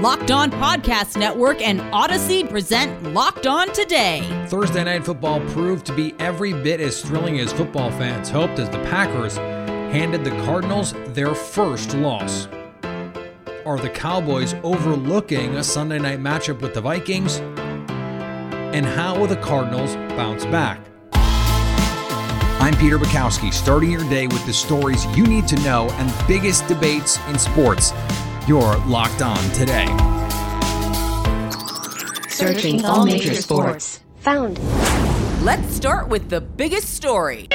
Locked On Podcast Network and Odyssey present Locked On Today. Thursday Night Football proved to be every bit as thrilling as football fans hoped as the Packers handed the Cardinals their first loss. Are the Cowboys overlooking a Sunday night matchup with the Vikings? And how will the Cardinals bounce back? I'm Peter Bukowski, starting your day with the stories you need to know and biggest debates in sports. You're locked on today. Searching all major sports. Found. Let's start with the biggest story.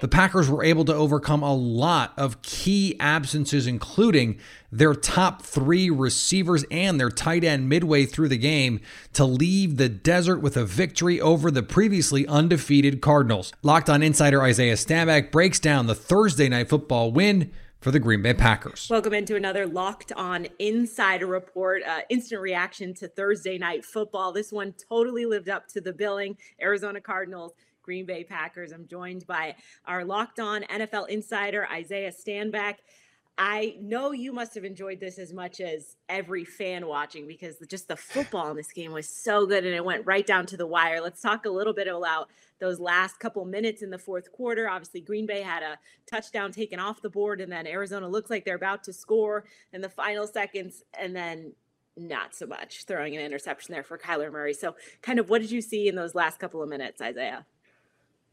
The Packers were able to overcome a lot of key absences, including their top three receivers and their tight end midway through the game to leave the desert with a victory over the previously undefeated Cardinals. Locked on insider Isaiah Stanback breaks down the Thursday night football win for the Green Bay Packers. Welcome into another Locked On Insider Report. Uh, instant reaction to Thursday night football. This one totally lived up to the billing. Arizona Cardinals. Green Bay Packers. I'm joined by our locked on NFL insider, Isaiah Stanback. I know you must have enjoyed this as much as every fan watching because just the football in this game was so good and it went right down to the wire. Let's talk a little bit about those last couple minutes in the fourth quarter. Obviously, Green Bay had a touchdown taken off the board, and then Arizona looks like they're about to score in the final seconds, and then not so much throwing an interception there for Kyler Murray. So, kind of what did you see in those last couple of minutes, Isaiah?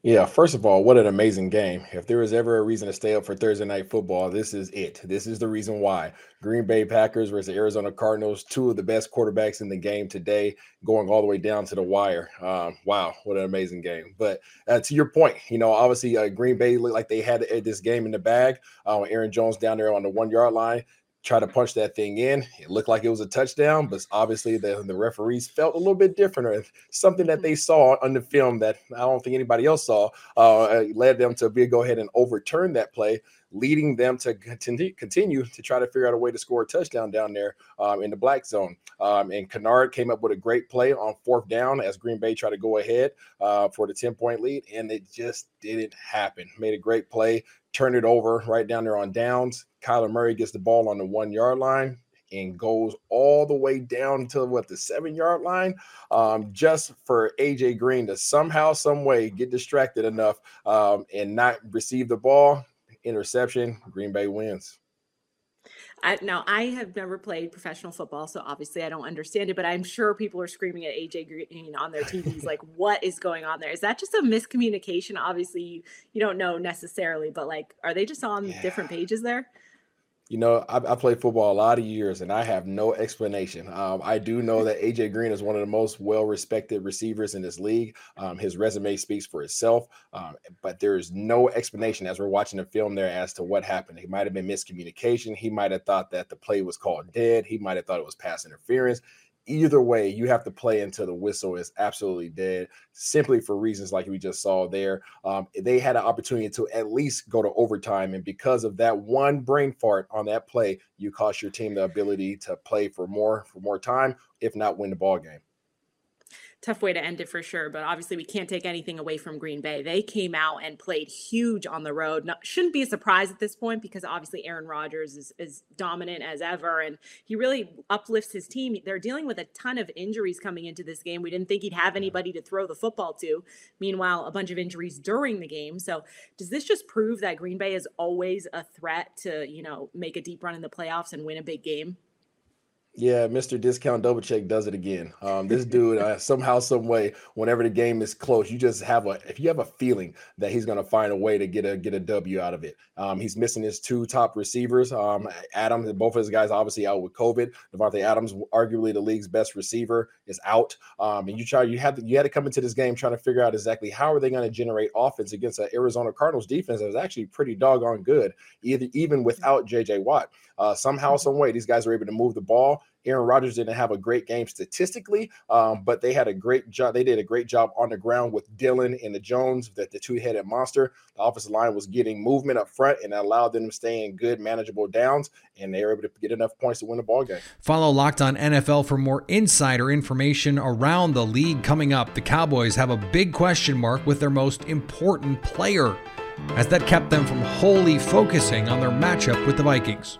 Yeah, first of all, what an amazing game. If there was ever a reason to stay up for Thursday night football, this is it. This is the reason why. Green Bay Packers versus Arizona Cardinals, two of the best quarterbacks in the game today, going all the way down to the wire. Um, wow, what an amazing game. But uh, to your point, you know, obviously uh, Green Bay looked like they had this game in the bag. Uh, Aaron Jones down there on the one yard line try to punch that thing in. It looked like it was a touchdown, but obviously the, the referees felt a little bit different or something that they saw on the film that I don't think anybody else saw uh, led them to be go ahead and overturn that play, leading them to continue, continue to try to figure out a way to score a touchdown down there um, in the black zone. Um, and Kennard came up with a great play on fourth down as Green Bay tried to go ahead uh, for the 10 point lead, and it just didn't happen. Made a great play, turned it over right down there on downs. Kyler Murray gets the ball on the one yard line and goes all the way down to what the seven yard line, um, just for AJ Green to somehow, some way get distracted enough um, and not receive the ball. Interception. Green Bay wins. I, now I have never played professional football, so obviously I don't understand it. But I'm sure people are screaming at AJ Green on their TVs, like, "What is going on there? Is that just a miscommunication?" Obviously, you, you don't know necessarily, but like, are they just on yeah. different pages there? You know, I, I, played football a lot of years, and I have no explanation. Um, I do know that AJ Green is one of the most well-respected receivers in this league. Um, his resume speaks for itself, um, but there is no explanation as we're watching the film there as to what happened. It might have been miscommunication. He might have thought that the play was called dead. He might have thought it was pass interference either way, you have to play until the whistle is absolutely dead, simply for reasons like we just saw there. Um, they had an opportunity to at least go to overtime, and because of that one brain fart on that play, you cost your team the ability to play for more for more time, if not win the ball game tough way to end it for sure. But obviously, we can't take anything away from Green Bay. They came out and played huge on the road. Not, shouldn't be a surprise at this point because obviously Aaron Rodgers is as dominant as ever, and he really uplifts his team. They're dealing with a ton of injuries coming into this game. We didn't think he'd have anybody to throw the football to. Meanwhile, a bunch of injuries during the game. So, does this just prove that Green Bay is always a threat to you know make a deep run in the playoffs and win a big game? Yeah, Mr. Discount Double Check does it again. Um, this dude, uh, somehow, some way, whenever the game is close, you just have a if you have a feeling that he's going to find a way to get a get a W out of it. Um, he's missing his two top receivers. Um, Adams, both of his guys obviously out with COVID. Davante Adams, arguably the league's best receiver, is out. Um, and you try, you had to, you had to come into this game trying to figure out exactly how are they going to generate offense against an Arizona Cardinals defense that was actually pretty doggone good, either even without JJ Watt. Uh, somehow, some way, these guys were able to move the ball Aaron Rodgers didn't have a great game statistically, um, but they had a great job. They did a great job on the ground with Dillon and the Jones, that the two-headed monster. The offensive line was getting movement up front and allowed them to stay in good, manageable downs, and they were able to get enough points to win the ball game. Follow Locked On NFL for more insider information around the league coming up. The Cowboys have a big question mark with their most important player, as that kept them from wholly focusing on their matchup with the Vikings.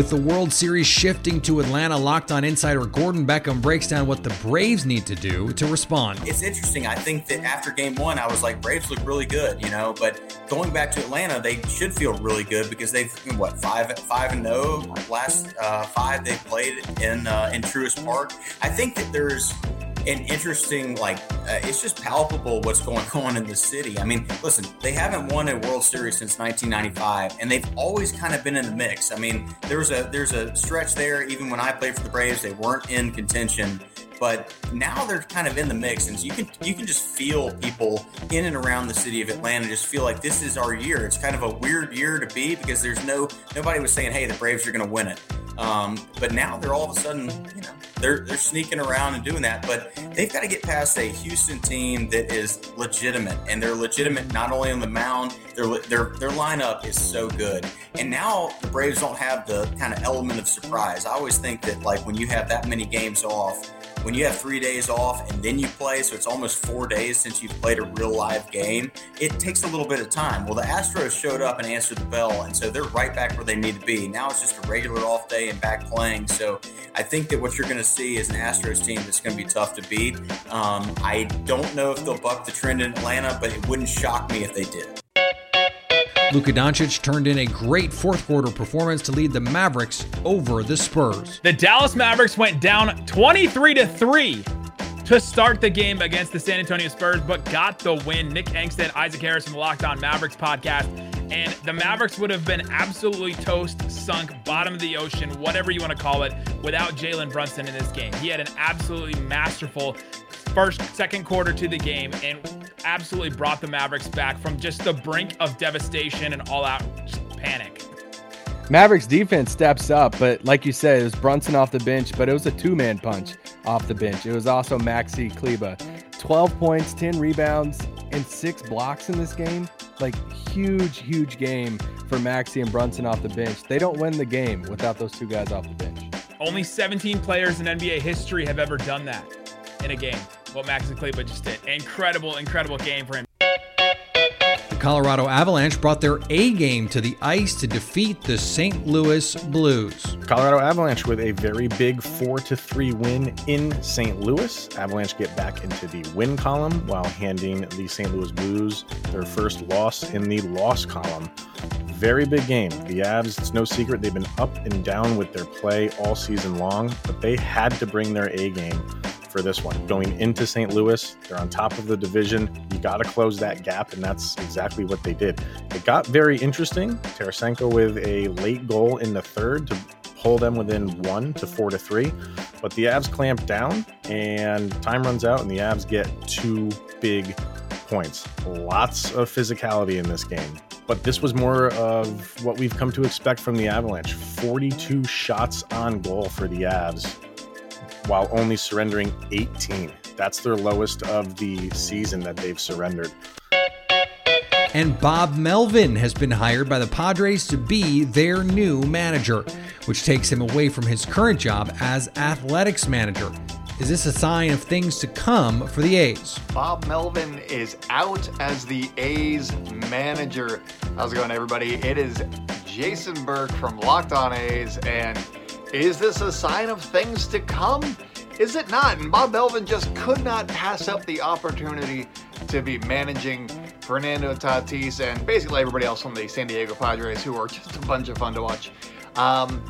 With the World Series shifting to Atlanta, Locked On insider Gordon Beckham breaks down what the Braves need to do to respond. It's interesting. I think that after game one, I was like, Braves look really good, you know. But going back to Atlanta, they should feel really good because they've what five five and no last uh, five they've played in uh, in Truist Park. I think that there's an interesting like uh, it's just palpable what's going on in the city. I mean listen they haven't won a world series since 1995 and they've always kind of been in the mix. I mean there was a there's a stretch there even when i played for the braves they weren't in contention but now they're kind of in the mix and you can you can just feel people in and around the city of Atlanta just feel like this is our year. It's kind of a weird year to be because there's no nobody was saying, "Hey, the Braves are going to win it." Um, but now they're all of a sudden, you know, they're they're sneaking around and doing that. But they've got to get past a Houston team that is legitimate, and they're legitimate not only on the mound. Their their their lineup is so good, and now the Braves don't have the kind of element of surprise. I always think that like when you have that many games off when you have three days off and then you play, so it's almost four days since you've played a real live game, it takes a little bit of time. Well, the Astros showed up and answered the bell, and so they're right back where they need to be. Now it's just a regular off day and back playing. So I think that what you're going to see is an Astros team that's going to be tough to beat. Um, I don't know if they'll buck the trend in Atlanta, but it wouldn't shock me if they did. Luka Doncic turned in a great fourth quarter performance to lead the Mavericks over the Spurs. The Dallas Mavericks went down 23 to 3 to start the game against the San Antonio Spurs, but got the win. Nick Angstadt, Isaac Harris from the Locked On Mavericks podcast. And the Mavericks would have been absolutely toast, sunk, bottom of the ocean, whatever you want to call it, without Jalen Brunson in this game. He had an absolutely masterful first, second quarter to the game and absolutely brought the Mavericks back from just the brink of devastation and all out panic. Mavericks defense steps up, but like you said, it was Brunson off the bench, but it was a two man punch off the bench. It was also Maxi Kleber. 12 points, 10 rebounds, and six blocks in this game. Like, huge, huge game for Maxi and Brunson off the bench. They don't win the game without those two guys off the bench. Only 17 players in NBA history have ever done that in a game. What Maxi Kleber just did. Incredible, incredible game for him. The Colorado Avalanche brought their A game to the ice to defeat the St. Louis Blues. Colorado Avalanche with a very big 4 to 3 win in St. Louis. Avalanche get back into the win column while handing the St. Louis Blues their first loss in the loss column. Very big game. The Avs, it's no secret, they've been up and down with their play all season long, but they had to bring their A game for this one. Going into St. Louis, they're on top of the division. You got to close that gap, and that's exactly what they did. It got very interesting. Tarasenko with a late goal in the third to pull them within one to four to three. But the Avs clamp down, and time runs out, and the Avs get two big points. Lots of physicality in this game. But this was more of what we've come to expect from the Avalanche 42 shots on goal for the Avs while only surrendering 18. That's their lowest of the season that they've surrendered. And Bob Melvin has been hired by the Padres to be their new manager, which takes him away from his current job as athletics manager. Is this a sign of things to come for the A's? Bob Melvin is out as the A's manager. How's it going, everybody? It is Jason Burke from Locked On A's, and Is this a sign of things to come? Is it not? And Bob Melvin just could not pass up the opportunity to be managing Fernando Tatis and basically everybody else from the San Diego Padres, who are just a bunch of fun to watch. Um,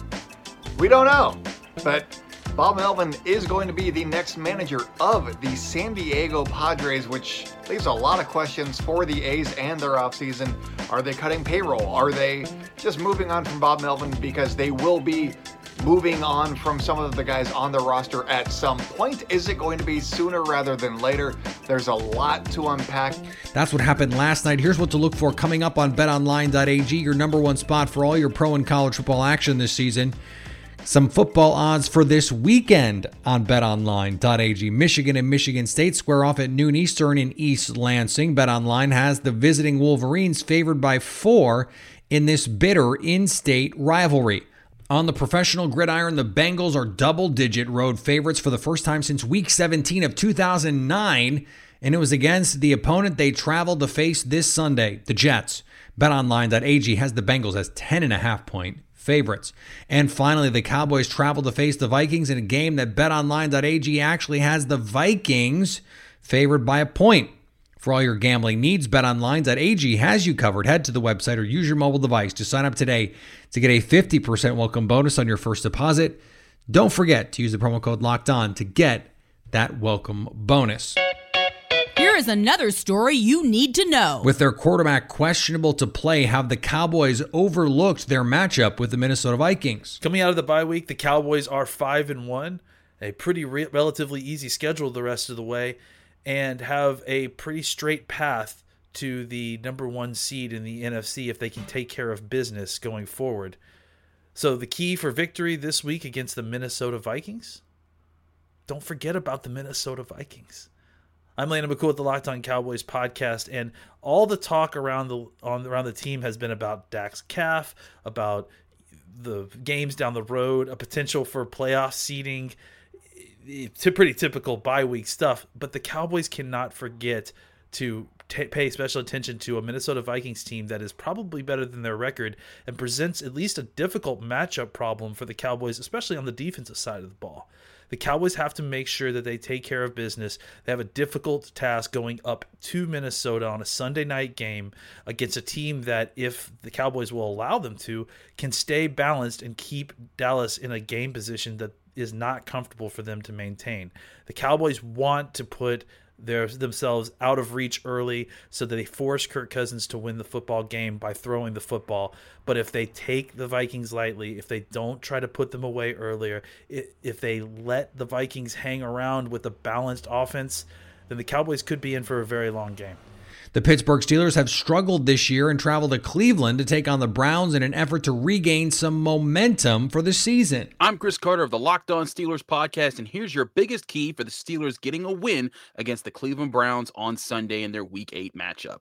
we don't know, but Bob Melvin is going to be the next manager of the San Diego Padres, which leaves a lot of questions for the A's and their offseason. Are they cutting payroll? Are they just moving on from Bob Melvin because they will be moving on from some of the guys on the roster at some point? Is it going to be sooner rather than later? There's a lot to unpack. That's what happened last night. Here's what to look for coming up on betonline.ag, your number one spot for all your pro and college football action this season. Some football odds for this weekend on betonline.ag. Michigan and Michigan State square off at noon Eastern in East Lansing. BetOnline has the visiting Wolverines favored by four in this bitter in state rivalry. On the professional gridiron, the Bengals are double digit road favorites for the first time since week 17 of 2009, and it was against the opponent they traveled to face this Sunday, the Jets. BetOnline.ag has the Bengals as 10.5 point favorites. And finally, the Cowboys travel to face the Vikings in a game that betonline.ag actually has the Vikings favored by a point. For all your gambling needs, betonline.ag has you covered. Head to the website or use your mobile device to sign up today to get a 50% welcome bonus on your first deposit. Don't forget to use the promo code locked on to get that welcome bonus. Here is another story you need to know. With their quarterback questionable to play, have the Cowboys overlooked their matchup with the Minnesota Vikings? Coming out of the bye week, the Cowboys are 5 and 1, a pretty re- relatively easy schedule the rest of the way, and have a pretty straight path to the number 1 seed in the NFC if they can take care of business going forward. So the key for victory this week against the Minnesota Vikings? Don't forget about the Minnesota Vikings. I'm Landon McCool with the Locked On Cowboys podcast, and all the talk around the on around the team has been about Dak's calf, about the games down the road, a potential for playoff seeding. It's pretty typical bye week stuff, but the Cowboys cannot forget to t- pay special attention to a Minnesota Vikings team that is probably better than their record and presents at least a difficult matchup problem for the Cowboys, especially on the defensive side of the ball. The Cowboys have to make sure that they take care of business. They have a difficult task going up to Minnesota on a Sunday night game against a team that, if the Cowboys will allow them to, can stay balanced and keep Dallas in a game position that is not comfortable for them to maintain. The Cowboys want to put their themselves out of reach early so that they force Kirk Cousins to win the football game by throwing the football. But if they take the Vikings lightly, if they don't try to put them away earlier, if they let the Vikings hang around with a balanced offense, then the Cowboys could be in for a very long game. The Pittsburgh Steelers have struggled this year and travel to Cleveland to take on the Browns in an effort to regain some momentum for the season. I'm Chris Carter of the Locked On Steelers podcast, and here's your biggest key for the Steelers getting a win against the Cleveland Browns on Sunday in their Week 8 matchup.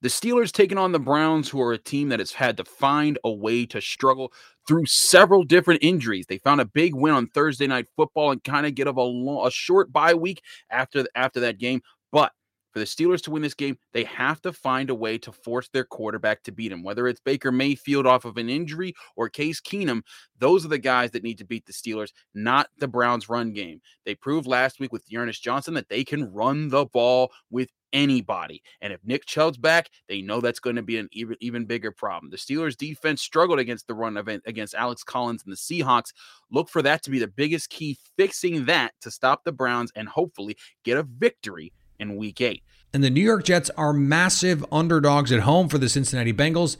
The Steelers taking on the Browns, who are a team that has had to find a way to struggle through several different injuries. They found a big win on Thursday night football and kind of get a, long, a short bye week after after that game. But for the Steelers to win this game, they have to find a way to force their quarterback to beat him. Whether it's Baker Mayfield off of an injury or Case Keenum, those are the guys that need to beat the Steelers, not the Browns' run game. They proved last week with D'Ernest Johnson that they can run the ball with anybody. And if Nick Chubb's back, they know that's going to be an even, even bigger problem. The Steelers defense struggled against the run event against Alex Collins and the Seahawks. Look for that to be the biggest key, fixing that to stop the Browns and hopefully get a victory in week eight. And the New York Jets are massive underdogs at home for the Cincinnati Bengals.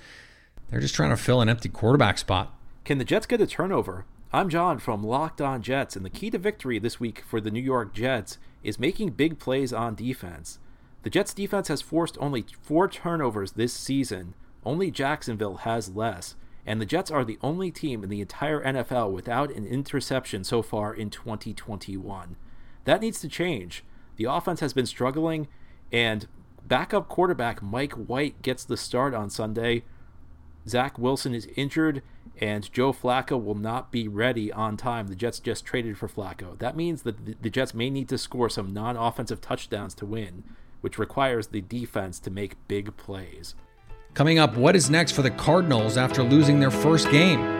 They're just trying to fill an empty quarterback spot. Can the Jets get a turnover? I'm John from Locked On Jets, and the key to victory this week for the New York Jets is making big plays on defense. The Jets defense has forced only four turnovers this season. Only Jacksonville has less. And the Jets are the only team in the entire NFL without an interception so far in 2021. That needs to change. The offense has been struggling, and backup quarterback Mike White gets the start on Sunday. Zach Wilson is injured, and Joe Flacco will not be ready on time. The Jets just traded for Flacco. That means that the Jets may need to score some non offensive touchdowns to win, which requires the defense to make big plays. Coming up, what is next for the Cardinals after losing their first game?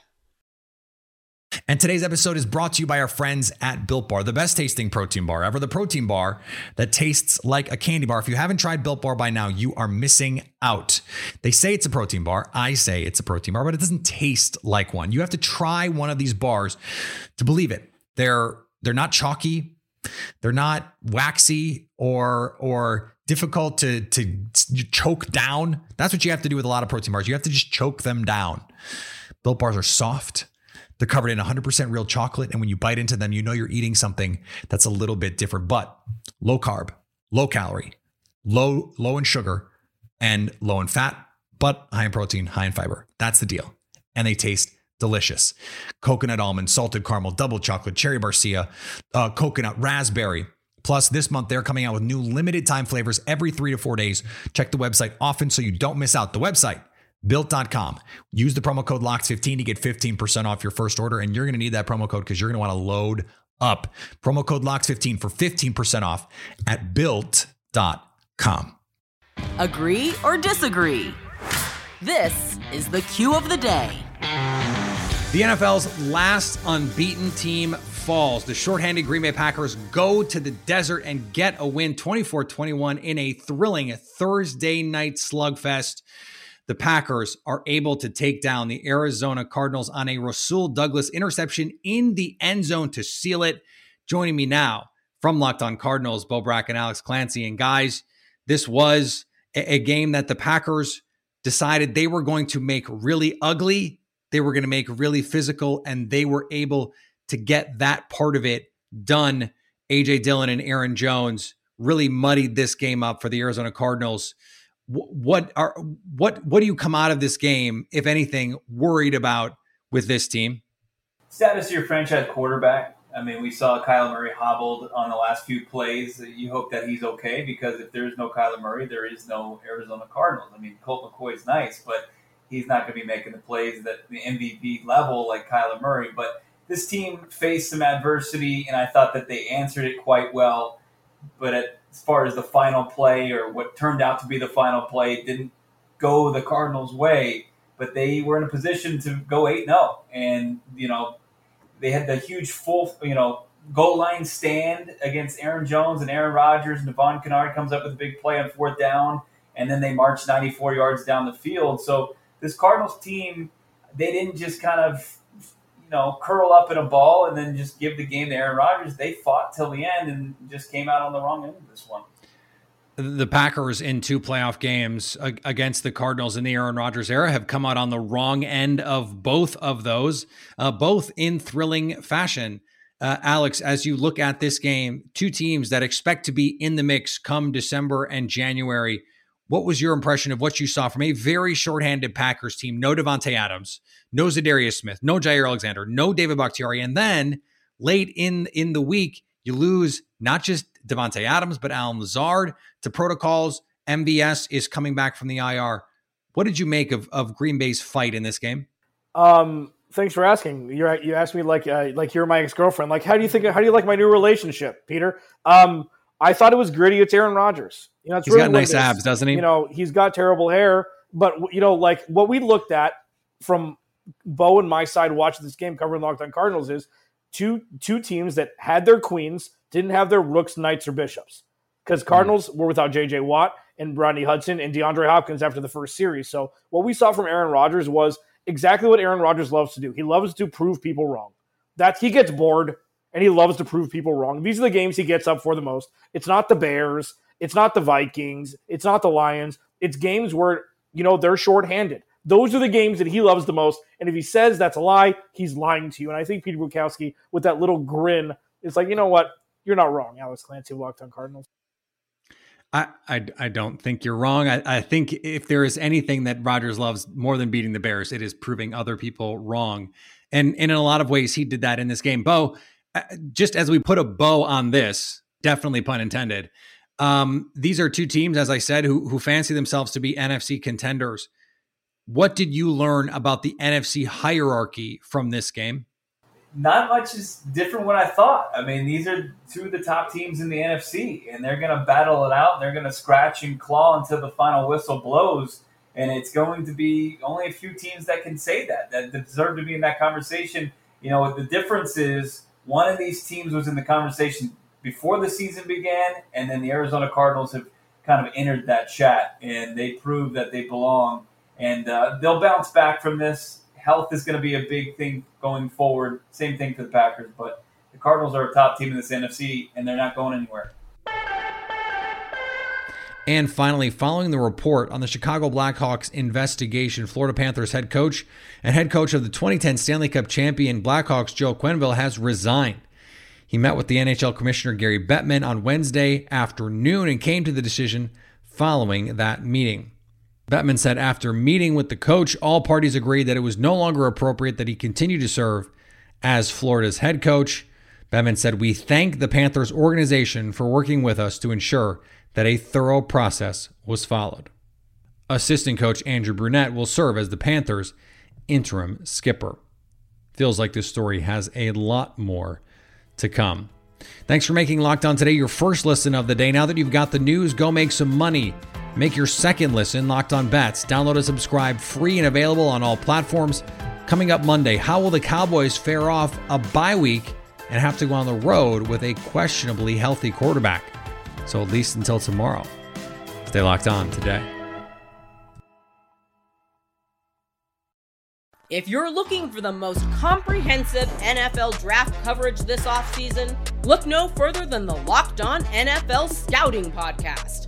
And today's episode is brought to you by our friends at Built Bar, the best tasting protein bar ever, the protein bar that tastes like a candy bar. If you haven't tried Built Bar by now, you are missing out. They say it's a protein bar. I say it's a protein bar, but it doesn't taste like one. You have to try one of these bars to believe it. They're they're not chalky, they're not waxy or or difficult to to choke down. That's what you have to do with a lot of protein bars. You have to just choke them down. Built bars are soft. They're covered in 100% real chocolate. And when you bite into them, you know you're eating something that's a little bit different, but low carb, low calorie, low, low in sugar, and low in fat, but high in protein, high in fiber. That's the deal. And they taste delicious. Coconut almond, salted caramel, double chocolate, cherry barcia, uh, coconut, raspberry. Plus, this month they're coming out with new limited time flavors every three to four days. Check the website often so you don't miss out. The website, built.com. Use the promo code LOCKS15 to get 15% off your first order. And you're going to need that promo code because you're going to want to load up. Promo code LOCKS15 for 15% off at built.com. Agree or disagree? This is the cue of the day. The NFL's last unbeaten team falls. The shorthanded Green Bay Packers go to the desert and get a win 24 21 in a thrilling Thursday night slugfest the Packers are able to take down the Arizona Cardinals on a Rasul Douglas interception in the end zone to seal it. Joining me now from Locked On Cardinals, Bo Brack and Alex Clancy. And guys, this was a, game that the Packers decided they were going to make really ugly. They were going to make really physical, and they were able to get that part of it done. AJ Dillon and Aaron Jones really muddied this game up for the Arizona Cardinals what are what what do you come out of this game, if anything, worried about with this team? Status of your franchise quarterback. I mean, we saw Kyler Murray hobbled on the last few plays. You hope that he's okay because if there is no Kyler Murray, there is no Arizona Cardinals. I mean, Colt McCoy is nice, but he's not going to be making the plays that the MVP level like Kyler Murray. But this team faced some adversity, and I thought that they answered it quite well. But at as far as the final play or what turned out to be the final play didn't go the Cardinals' way, but they were in a position to go 8 0. And, you know, they had the huge full, you know, goal line stand against Aaron Jones and Aaron Rodgers. And Devon Kennard comes up with a big play on fourth down, and then they march 94 yards down the field. So this Cardinals team, they didn't just kind of know, curl up in a ball and then just give the game to Aaron Rodgers. They fought till the end and just came out on the wrong end of this one. The Packers in two playoff games against the Cardinals in the Aaron Rodgers era have come out on the wrong end of both of those, uh, both in thrilling fashion. Uh, Alex, as you look at this game, two teams that expect to be in the mix come December and January. What was your impression of what you saw from a very shorthanded Packers team? No Davante Adams, no Za'Darius Smith, no Jaire Alexander, no David Bakhtiari, and then late in in the week you lose not just Davante Adams but Allen Lazard to protocols. MVS is coming back from the IR. What did you make of of Green Bay's fight in this game? Um, thanks for asking. You you asked me like uh, like you're my ex girlfriend. Like how do you think how do you like my new relationship, Peter? Um, I thought it was gritty. It's Aaron Rodgers. You know, it's he's really got nice abs, doesn't he? You know, he's got terrible hair, but you know, like what we looked at from Bo and my side watching this game covering Locked On Cardinals is two two teams that had their queens didn't have their rooks, knights, or bishops because Cardinals mm. were without J.J. Watt and Rodney Hudson and DeAndre Hopkins after the first series. So what we saw from Aaron Rodgers was exactly what Aaron Rodgers loves to do. He loves to prove people wrong. That he gets bored and he loves to prove people wrong. These are the games he gets up for the most. It's not the Bears, it's not the Vikings, it's not the Lions. It's games where you know they're shorthanded. Those are the games that he loves the most. And if he says that's a lie, he's lying to you. And I think Peter Bukowski, with that little grin, is like, you know what? You're not wrong, Alex Clancy, Locked on Cardinals. I, I, I don't think you're wrong. I, I think if there is anything that Rodgers loves more than beating the Bears, it is proving other people wrong. And, and in a lot of ways, he did that in this game. Bo, just as we put a bow on this, definitely pun intended. Um, these are two teams, as I said, who who fancy themselves to be NFC contenders. What did you learn about the NFC hierarchy from this game? Not much is different what I thought. I mean, these are two of the top teams in the NFC, and they're going to battle it out. They're going to scratch and claw until the final whistle blows. And it's going to be only a few teams that can say that, that deserve to be in that conversation. You know, the difference is one of these teams was in the conversation before the season began, and then the Arizona Cardinals have kind of entered that chat, and they proved that they belong. And uh, they'll bounce back from this. Health is going to be a big thing going forward. Same thing for the Packers, but the Cardinals are a top team in this NFC, and they're not going anywhere. And finally, following the report on the Chicago Blackhawks investigation, Florida Panthers head coach and head coach of the 2010 Stanley Cup champion Blackhawks, Joe Quenneville, has resigned. He met with the NHL Commissioner Gary Bettman on Wednesday afternoon and came to the decision following that meeting. Bettman said after meeting with the coach, all parties agreed that it was no longer appropriate that he continue to serve as Florida's head coach. Bettman said, We thank the Panthers organization for working with us to ensure that a thorough process was followed. Assistant coach Andrew Brunette will serve as the Panthers' interim skipper. Feels like this story has a lot more to come. Thanks for making Locked On Today your first listen of the day. Now that you've got the news, go make some money. Make your second listen Locked On Bets. Download and subscribe free and available on all platforms. Coming up Monday, how will the Cowboys fare off a bye week and have to go on the road with a questionably healthy quarterback? So, at least until tomorrow, stay locked on today. If you're looking for the most comprehensive NFL draft coverage this offseason, look no further than the Locked On NFL Scouting Podcast.